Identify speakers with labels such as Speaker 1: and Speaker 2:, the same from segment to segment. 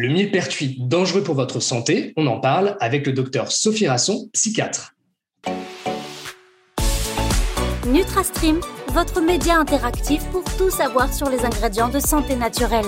Speaker 1: Le millepertuis dangereux pour votre santé, on en parle avec le docteur Sophie Rasson, psychiatre.
Speaker 2: NutraStream, votre média interactif pour tout savoir sur les ingrédients de santé naturelle.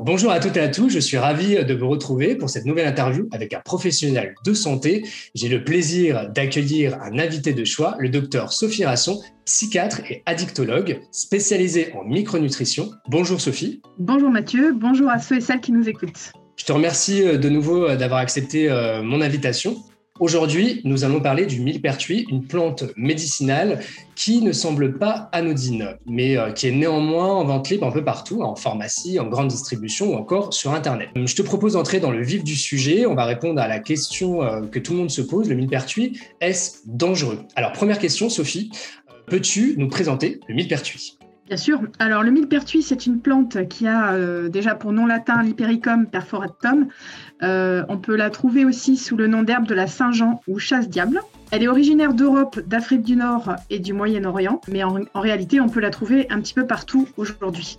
Speaker 1: Bonjour à toutes et à tous, je suis ravi de vous retrouver pour cette nouvelle interview avec un professionnel de santé. J'ai le plaisir d'accueillir un invité de choix, le docteur Sophie Rasson, psychiatre et addictologue spécialisée en micronutrition. Bonjour Sophie.
Speaker 3: Bonjour Mathieu, bonjour à ceux et celles qui nous écoutent.
Speaker 1: Je te remercie euh, de nouveau euh, d'avoir accepté euh, mon invitation. Aujourd'hui, nous allons parler du millepertuis, une plante médicinale qui ne semble pas anodine, mais euh, qui est néanmoins en vente libre un peu partout, en pharmacie, en grande distribution ou encore sur Internet. Je te propose d'entrer dans le vif du sujet. On va répondre à la question euh, que tout le monde se pose, le millepertuis, est-ce dangereux? Alors, première question, Sophie, euh, peux-tu nous présenter le millepertuis?
Speaker 3: Bien sûr. Alors, le millepertuis, c'est une plante qui a euh, déjà pour nom latin l'Hypericum perforatum. Euh, on peut la trouver aussi sous le nom d'herbe de la Saint-Jean ou chasse-diable. Elle est originaire d'Europe, d'Afrique du Nord et du Moyen-Orient, mais en, en réalité, on peut la trouver un petit peu partout aujourd'hui.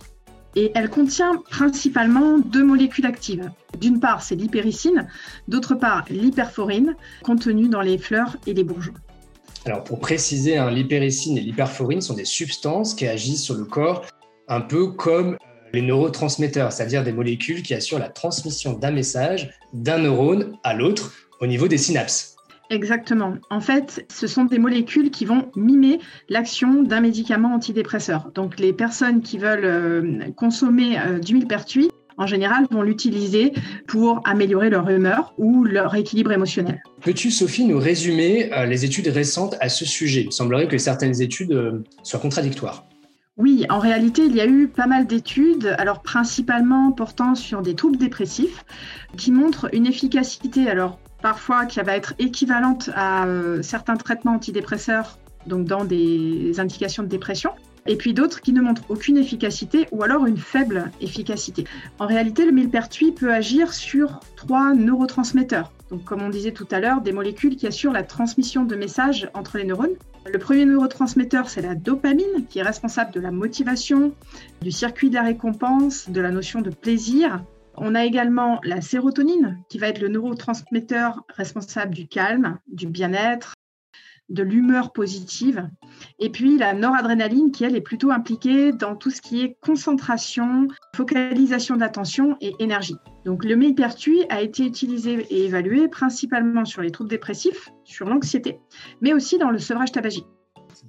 Speaker 3: Et elle contient principalement deux molécules actives. D'une part, c'est l'hypericine, d'autre part, l'hyperforine, contenue dans les fleurs et les bourgeons.
Speaker 1: Alors pour préciser, hein, l'hypericine et l'hyperforine sont des substances qui agissent sur le corps un peu comme euh, les neurotransmetteurs, c'est-à-dire des molécules qui assurent la transmission d'un message d'un neurone à l'autre au niveau des synapses.
Speaker 3: Exactement. En fait, ce sont des molécules qui vont mimer l'action d'un médicament antidépresseur. Donc les personnes qui veulent euh, consommer euh, du millepertuis en général, vont l'utiliser pour améliorer leur humeur ou leur équilibre émotionnel.
Speaker 1: Peux-tu, Sophie, nous résumer euh, les études récentes à ce sujet? Il semblerait que certaines études euh, soient contradictoires.
Speaker 3: Oui, en réalité, il y a eu pas mal d'études, alors principalement portant sur des troubles dépressifs, qui montrent une efficacité, alors parfois qui va être équivalente à euh, certains traitements antidépresseurs, donc dans des indications de dépression, et puis d'autres qui ne montrent aucune efficacité ou alors une faible efficacité. En réalité, le millepertuis peut agir sur trois neurotransmetteurs. Donc, comme on disait tout à l'heure, des molécules qui assurent la transmission de messages entre les neurones. Le premier neurotransmetteur, c'est la dopamine, qui est responsable de la motivation, du circuit de la récompense, de la notion de plaisir. On a également la sérotonine, qui va être le neurotransmetteur responsable du calme, du bien-être, de l'humeur positive. Et puis la noradrénaline qui, elle, est plutôt impliquée dans tout ce qui est concentration, focalisation de l'attention et énergie. Donc le millepertuis a été utilisé et évalué principalement sur les troubles dépressifs, sur l'anxiété, mais aussi dans le sevrage tabagique.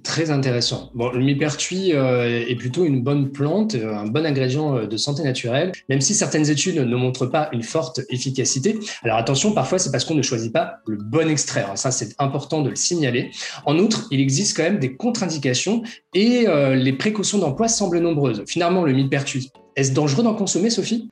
Speaker 1: Très intéressant. Bon, le millepertuis euh, est plutôt une bonne plante, euh, un bon ingrédient euh, de santé naturelle, même si certaines études ne montrent pas une forte efficacité. Alors attention, parfois c'est parce qu'on ne choisit pas le bon extrait. ça, c'est important de le signaler. En outre, il existe quand même des contre-indications et les précautions d'emploi semblent nombreuses. Finalement, le millepertuis, est-ce dangereux d'en consommer, Sophie?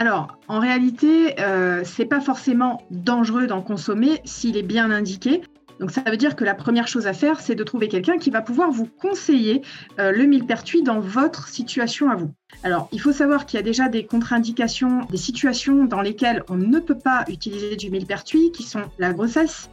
Speaker 3: Alors, en réalité, euh, c'est pas forcément dangereux d'en consommer s'il est bien indiqué. Donc ça veut dire que la première chose à faire, c'est de trouver quelqu'un qui va pouvoir vous conseiller euh, le millepertuis dans votre situation à vous. Alors, il faut savoir qu'il y a déjà des contre-indications, des situations dans lesquelles on ne peut pas utiliser du millepertuis, qui sont la grossesse,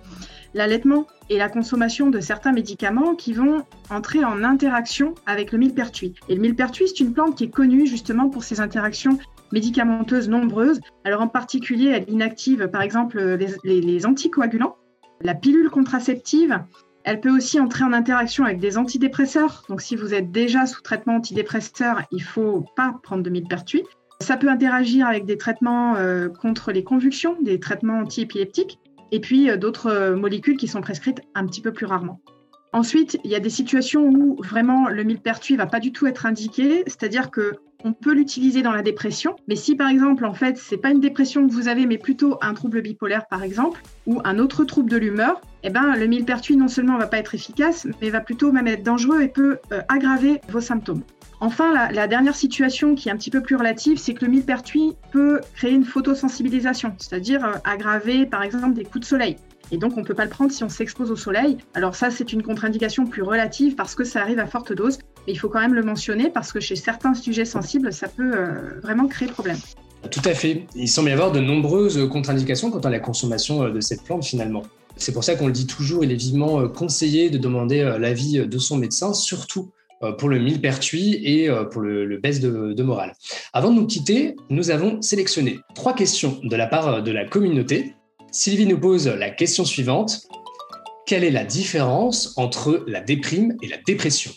Speaker 3: l'allaitement et la consommation de certains médicaments qui vont entrer en interaction avec le millepertuis. Et le millepertuis, c'est une plante qui est connue justement pour ses interactions médicamenteuses nombreuses. Alors en particulier, elle inactive par exemple les anticoagulants la pilule contraceptive, elle peut aussi entrer en interaction avec des antidépresseurs. Donc, si vous êtes déjà sous traitement antidépresseur, il ne faut pas prendre de millepertuis. Ça peut interagir avec des traitements euh, contre les convulsions, des traitements antiépileptiques, et puis euh, d'autres euh, molécules qui sont prescrites un petit peu plus rarement. Ensuite, il y a des situations où vraiment le millepertuis va pas du tout être indiqué, c'est-à-dire que on peut l'utiliser dans la dépression, mais si par exemple en fait c'est pas une dépression que vous avez, mais plutôt un trouble bipolaire par exemple, ou un autre trouble de l'humeur, eh ben le millepertuis non seulement va pas être efficace, mais va plutôt même être dangereux et peut euh, aggraver vos symptômes. Enfin, la, dernière situation qui est un petit peu plus relative, c'est que le millepertuis peut créer une photosensibilisation, c'est-à-dire euh, aggraver par exemple des coups de soleil. Et donc, on ne peut pas le prendre si on s'expose au soleil. Alors ça, c'est une contre-indication plus relative parce que ça arrive à forte dose. Mais il faut quand même le mentionner parce que chez certains sujets sensibles, ça peut euh, vraiment créer problème.
Speaker 1: Tout à fait. Il semble y avoir de nombreuses contre-indications quant à la consommation euh, de cette plante finalement. C'est pour ça qu'on le dit toujours, il est vivement euh, conseillé de demander l'avis de son médecin, surtout pour le millepertuis et pour le, baisse de, de, morale. Avant de nous quitter, nous avons sélectionné trois questions de la part de la communauté. Sylvie nous pose la question suivante. Quelle est la différence entre la déprime et la dépression?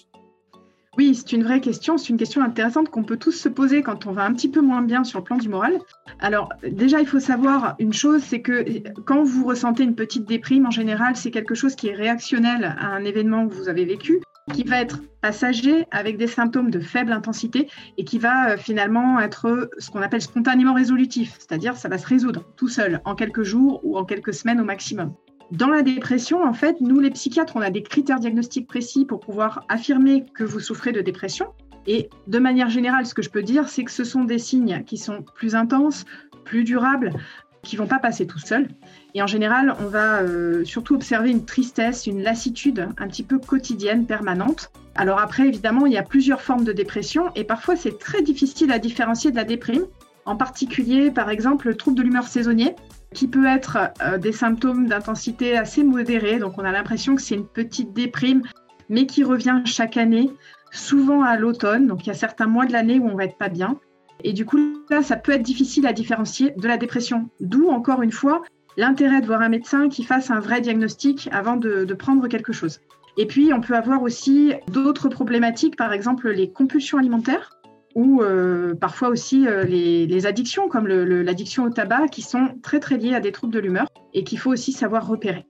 Speaker 3: Oui, c'est une vraie question. C'est une question intéressante qu'on peut tous se poser quand on va un petit peu moins bien sur le plan du moral. Alors, déjà, il faut savoir une chose, c'est que quand vous ressentez une petite déprime, en général, c'est quelque chose qui est réactionnel à un événement que vous avez vécu, qui va être passager avec des symptômes de faible intensité et qui va euh, finalement être ce qu'on appelle spontanément résolutif, c'est-à-dire ça va se résoudre tout seul en quelques jours ou en quelques semaines au maximum. Dans la dépression, en fait, nous les psychiatres, on a des critères diagnostiques précis pour pouvoir affirmer que vous souffrez de dépression. Et de manière générale, ce que je peux dire, c'est que ce sont des signes qui sont plus intenses, plus durables, qui vont pas passer tout seuls. Et en général, on va euh, surtout observer une tristesse, une lassitude un petit peu quotidienne, permanente. Alors après, évidemment, il y a plusieurs formes de dépression et parfois c'est très difficile à différencier de la déprime. En particulier, par exemple, le trouble de l'humeur saisonnier, qui peut être euh, des symptômes d'intensité assez modérés. Donc on a l'impression que c'est une petite déprime, mais qui revient chaque année, souvent à l'automne. Donc il y a certains mois de l'année où on va être pas bien. Et du coup, ça peut être difficile à différencier de la dépression. D'où, encore une fois, l'intérêt de voir un médecin qui fasse un vrai diagnostic avant de, prendre quelque chose. Et puis, on peut avoir aussi d'autres problématiques, par exemple les compulsions alimentaires ou euh, parfois aussi euh, les, addictions comme l'addiction au tabac qui sont très très liées à des troubles de l'humeur et qu'il faut aussi savoir repérer.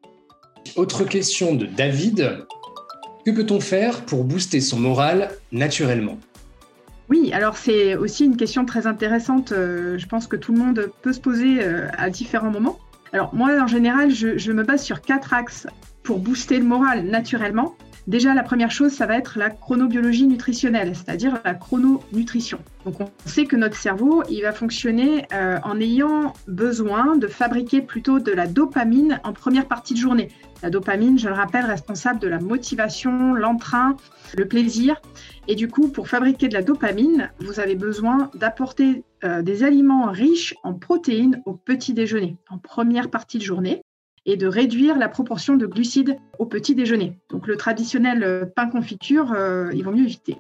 Speaker 1: Autre question de David. Que peut-on faire pour booster son moral naturellement?
Speaker 3: Oui, alors c'est aussi une question très intéressante. Euh, je pense que tout le monde peut se poser à différents moments. Alors moi, en général, je me base sur quatre axes pour booster le moral naturellement. Déjà, la première chose, ça va être la chronobiologie nutritionnelle, c'est-à-dire la chrononutrition. Donc, on sait que notre cerveau, il va fonctionner euh, en ayant besoin de fabriquer plutôt de la dopamine en première partie de journée. La dopamine, je le rappelle, responsable de la motivation, l'entrain, le plaisir. Et du coup, pour fabriquer de la dopamine, vous avez besoin d'apporter euh, des aliments riches en protéines au petit déjeuner, en première partie de journée et de réduire la proportion de glucides au petit déjeuner. Donc le traditionnel euh, pain confiture, euh, il vaut mieux éviter.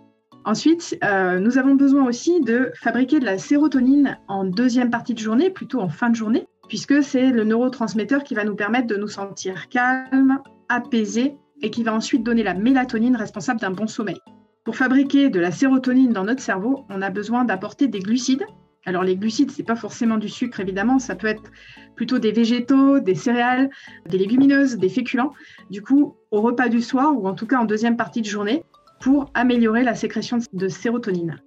Speaker 3: Ensuite, nous avons besoin aussi de fabriquer de la sérotonine en deuxième partie de journée, plutôt en fin de journée, puisque c'est le neurotransmetteur qui va nous permettre de nous sentir calmes, apaisés, et qui va ensuite donner la mélatonine responsable d'un bon sommeil. Pour fabriquer de la sérotonine dans notre cerveau, on a besoin d'apporter des glucides alors les glucides, c'est pas forcément du sucre évidemment, ça peut être plutôt des végétaux, des céréales, des légumineuses, des féculents. Du coup, au repas du soir ou en tout cas en deuxième partie de journée pour améliorer la sécrétion de sérotonine.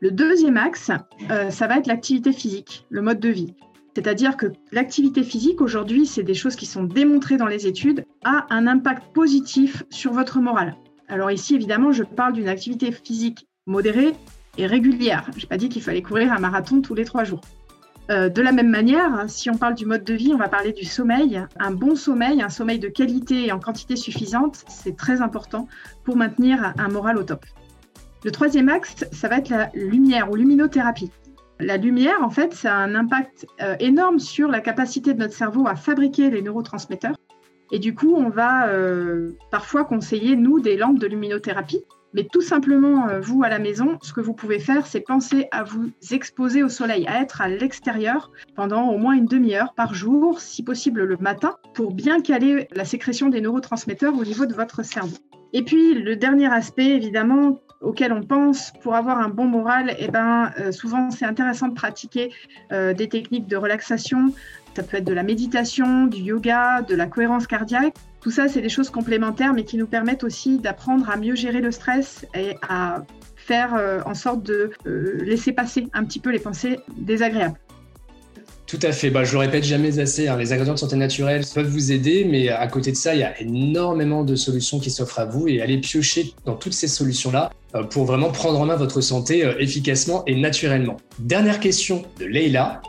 Speaker 3: Le deuxième axe, euh, ça va être l'activité physique, le mode de vie. C'est-à-dire que l'activité physique aujourd'hui, c'est des choses qui sont démontrées dans les études, a un impact positif sur votre morale. Alors ici, évidemment, je parle d'une activité physique modérée, et régulière. Je n'ai pas dit qu'il fallait courir un marathon tous les trois jours. Euh, de la même manière, si on parle du mode de vie, on va parler du sommeil. Un bon sommeil, un sommeil de qualité et en quantité suffisante, c'est très important pour maintenir un moral au top. Le troisième axe, ça va être la lumière ou luminothérapie. La lumière, en fait, ça a un impact euh, énorme sur la capacité de notre cerveau à fabriquer les neurotransmetteurs. Et du coup, on va euh, parfois conseiller, nous, des lampes de luminothérapie mais tout simplement, euh, vous à la maison, ce que vous pouvez faire, c'est penser à vous exposer au soleil, à être à l'extérieur pendant au moins une demi-heure par jour, si possible le matin, pour bien caler la sécrétion des neurotransmetteurs au niveau de votre cerveau. Et puis le dernier aspect, évidemment, auquel on pense pour avoir un bon moral, eh ben, euh, souvent c'est intéressant de pratiquer euh, des techniques de relaxation. Ça peut être de la méditation, du yoga, de la cohérence cardiaque. Tout ça, c'est des choses complémentaires, mais qui nous permettent aussi d'apprendre à mieux gérer le stress et à faire euh, en sorte de laisser passer un petit peu les pensées désagréables.
Speaker 1: Tout à fait. Bah, je le répète jamais assez. Hein. Les ingrédients de santé naturelle peuvent vous aider, mais à côté de ça, il y a énormément de solutions qui s'offrent à vous et allez piocher dans toutes ces solutions-là euh, pour vraiment prendre en main votre santé euh, efficacement et naturellement. Dernière question de Leïla.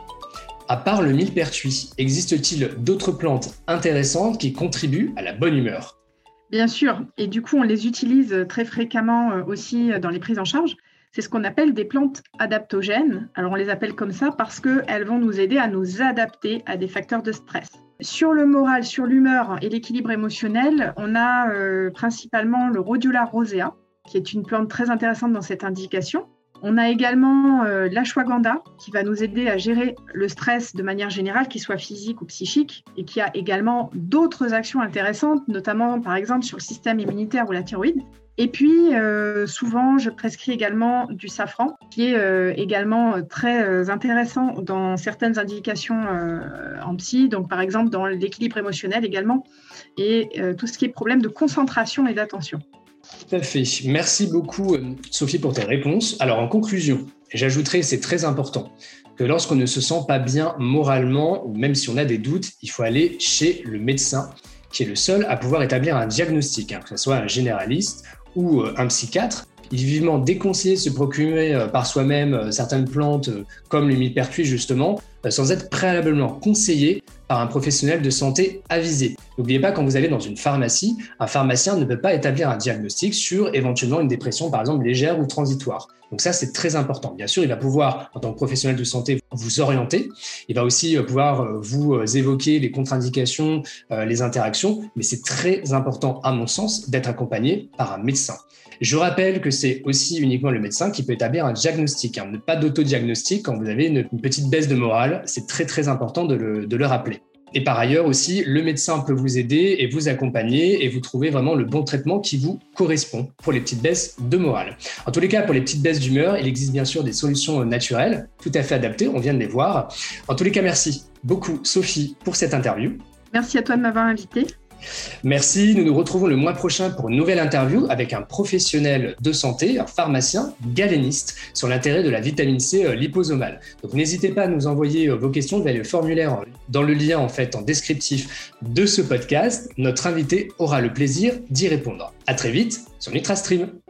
Speaker 1: À part le millepertuis, existe-t-il d'autres plantes intéressantes qui contribuent à la bonne humeur?
Speaker 3: Bien sûr, et du coup on les utilise très fréquemment euh, aussi dans les prises en charge c'est ce qu'on appelle des plantes adaptogènes. Alors on les appelle comme ça parce qu'elles vont nous aider à nous adapter à des facteurs de stress. Sur le moral, sur l'humeur et l'équilibre émotionnel, on a euh, principalement le Rhodiola rosea, qui est une plante très intéressante dans cette indication. On a également euh, l'ashwagandha qui va nous aider à gérer le stress de manière générale, qu'il soit physique ou psychique, et qui a également d'autres actions intéressantes, notamment par exemple sur le système immunitaire ou la thyroïde. Et puis, euh, souvent, je prescris également du safran, qui est euh, également très intéressant dans certaines indications en psy, donc par exemple dans l'équilibre émotionnel également, et tout ce qui est problème de concentration et d'attention.
Speaker 1: Tout à fait. Merci beaucoup, euh, Sophie, pour tes réponses. Alors, en conclusion, j'ajouterai, c'est très important, que lorsqu'on ne se sent pas bien moralement, ou même si on a des doutes, il faut aller chez le médecin, qui est le seul à pouvoir établir un diagnostic, hein, que ce soit un généraliste ou euh, un psychiatre. Il est vivement déconseillé de se procurer euh, par soi-même certaines plantes, comme le millepertuis justement, sans être préalablement conseillé par un professionnel de santé avisé. N'oubliez pas, quand vous allez dans une pharmacie, un pharmacien ne peut pas établir un diagnostic sur éventuellement une dépression, par exemple, légère ou transitoire. Donc ça, c'est très important. Bien sûr, il va pouvoir, en tant que professionnel de santé, vous orienter. Il va aussi euh, pouvoir euh, vous euh, évoquer les contre-indications, les interactions, mais c'est très important, à mon sens, d'être accompagné par un médecin. Je rappelle que c'est aussi uniquement le médecin qui peut établir un diagnostic, hein. pas d'autodiagnostic quand vous avez une, petite baisse de morale. C'est très très important de le rappeler. Et par ailleurs aussi, le médecin peut vous aider et vous accompagner et vous trouver vraiment le bon traitement qui vous correspond pour les petites baisses de morale. En tous les cas, pour les petites baisses d'humeur, il existe bien sûr des solutions naturelles tout à fait adaptées, on vient de les voir. En tous les cas, merci beaucoup Sophie pour cette interview.
Speaker 3: Merci à toi de m'avoir invité.
Speaker 1: Merci. Nous nous retrouvons le mois prochain pour une nouvelle interview avec un professionnel de santé, un pharmacien galéniste, sur l'intérêt de la vitamine C euh, liposomale. Donc n'hésitez pas à nous envoyer euh, vos questions via le formulaire dans le lien en fait en descriptif de ce podcast. Notre invité aura le plaisir d'y répondre. À très vite sur NutraStream.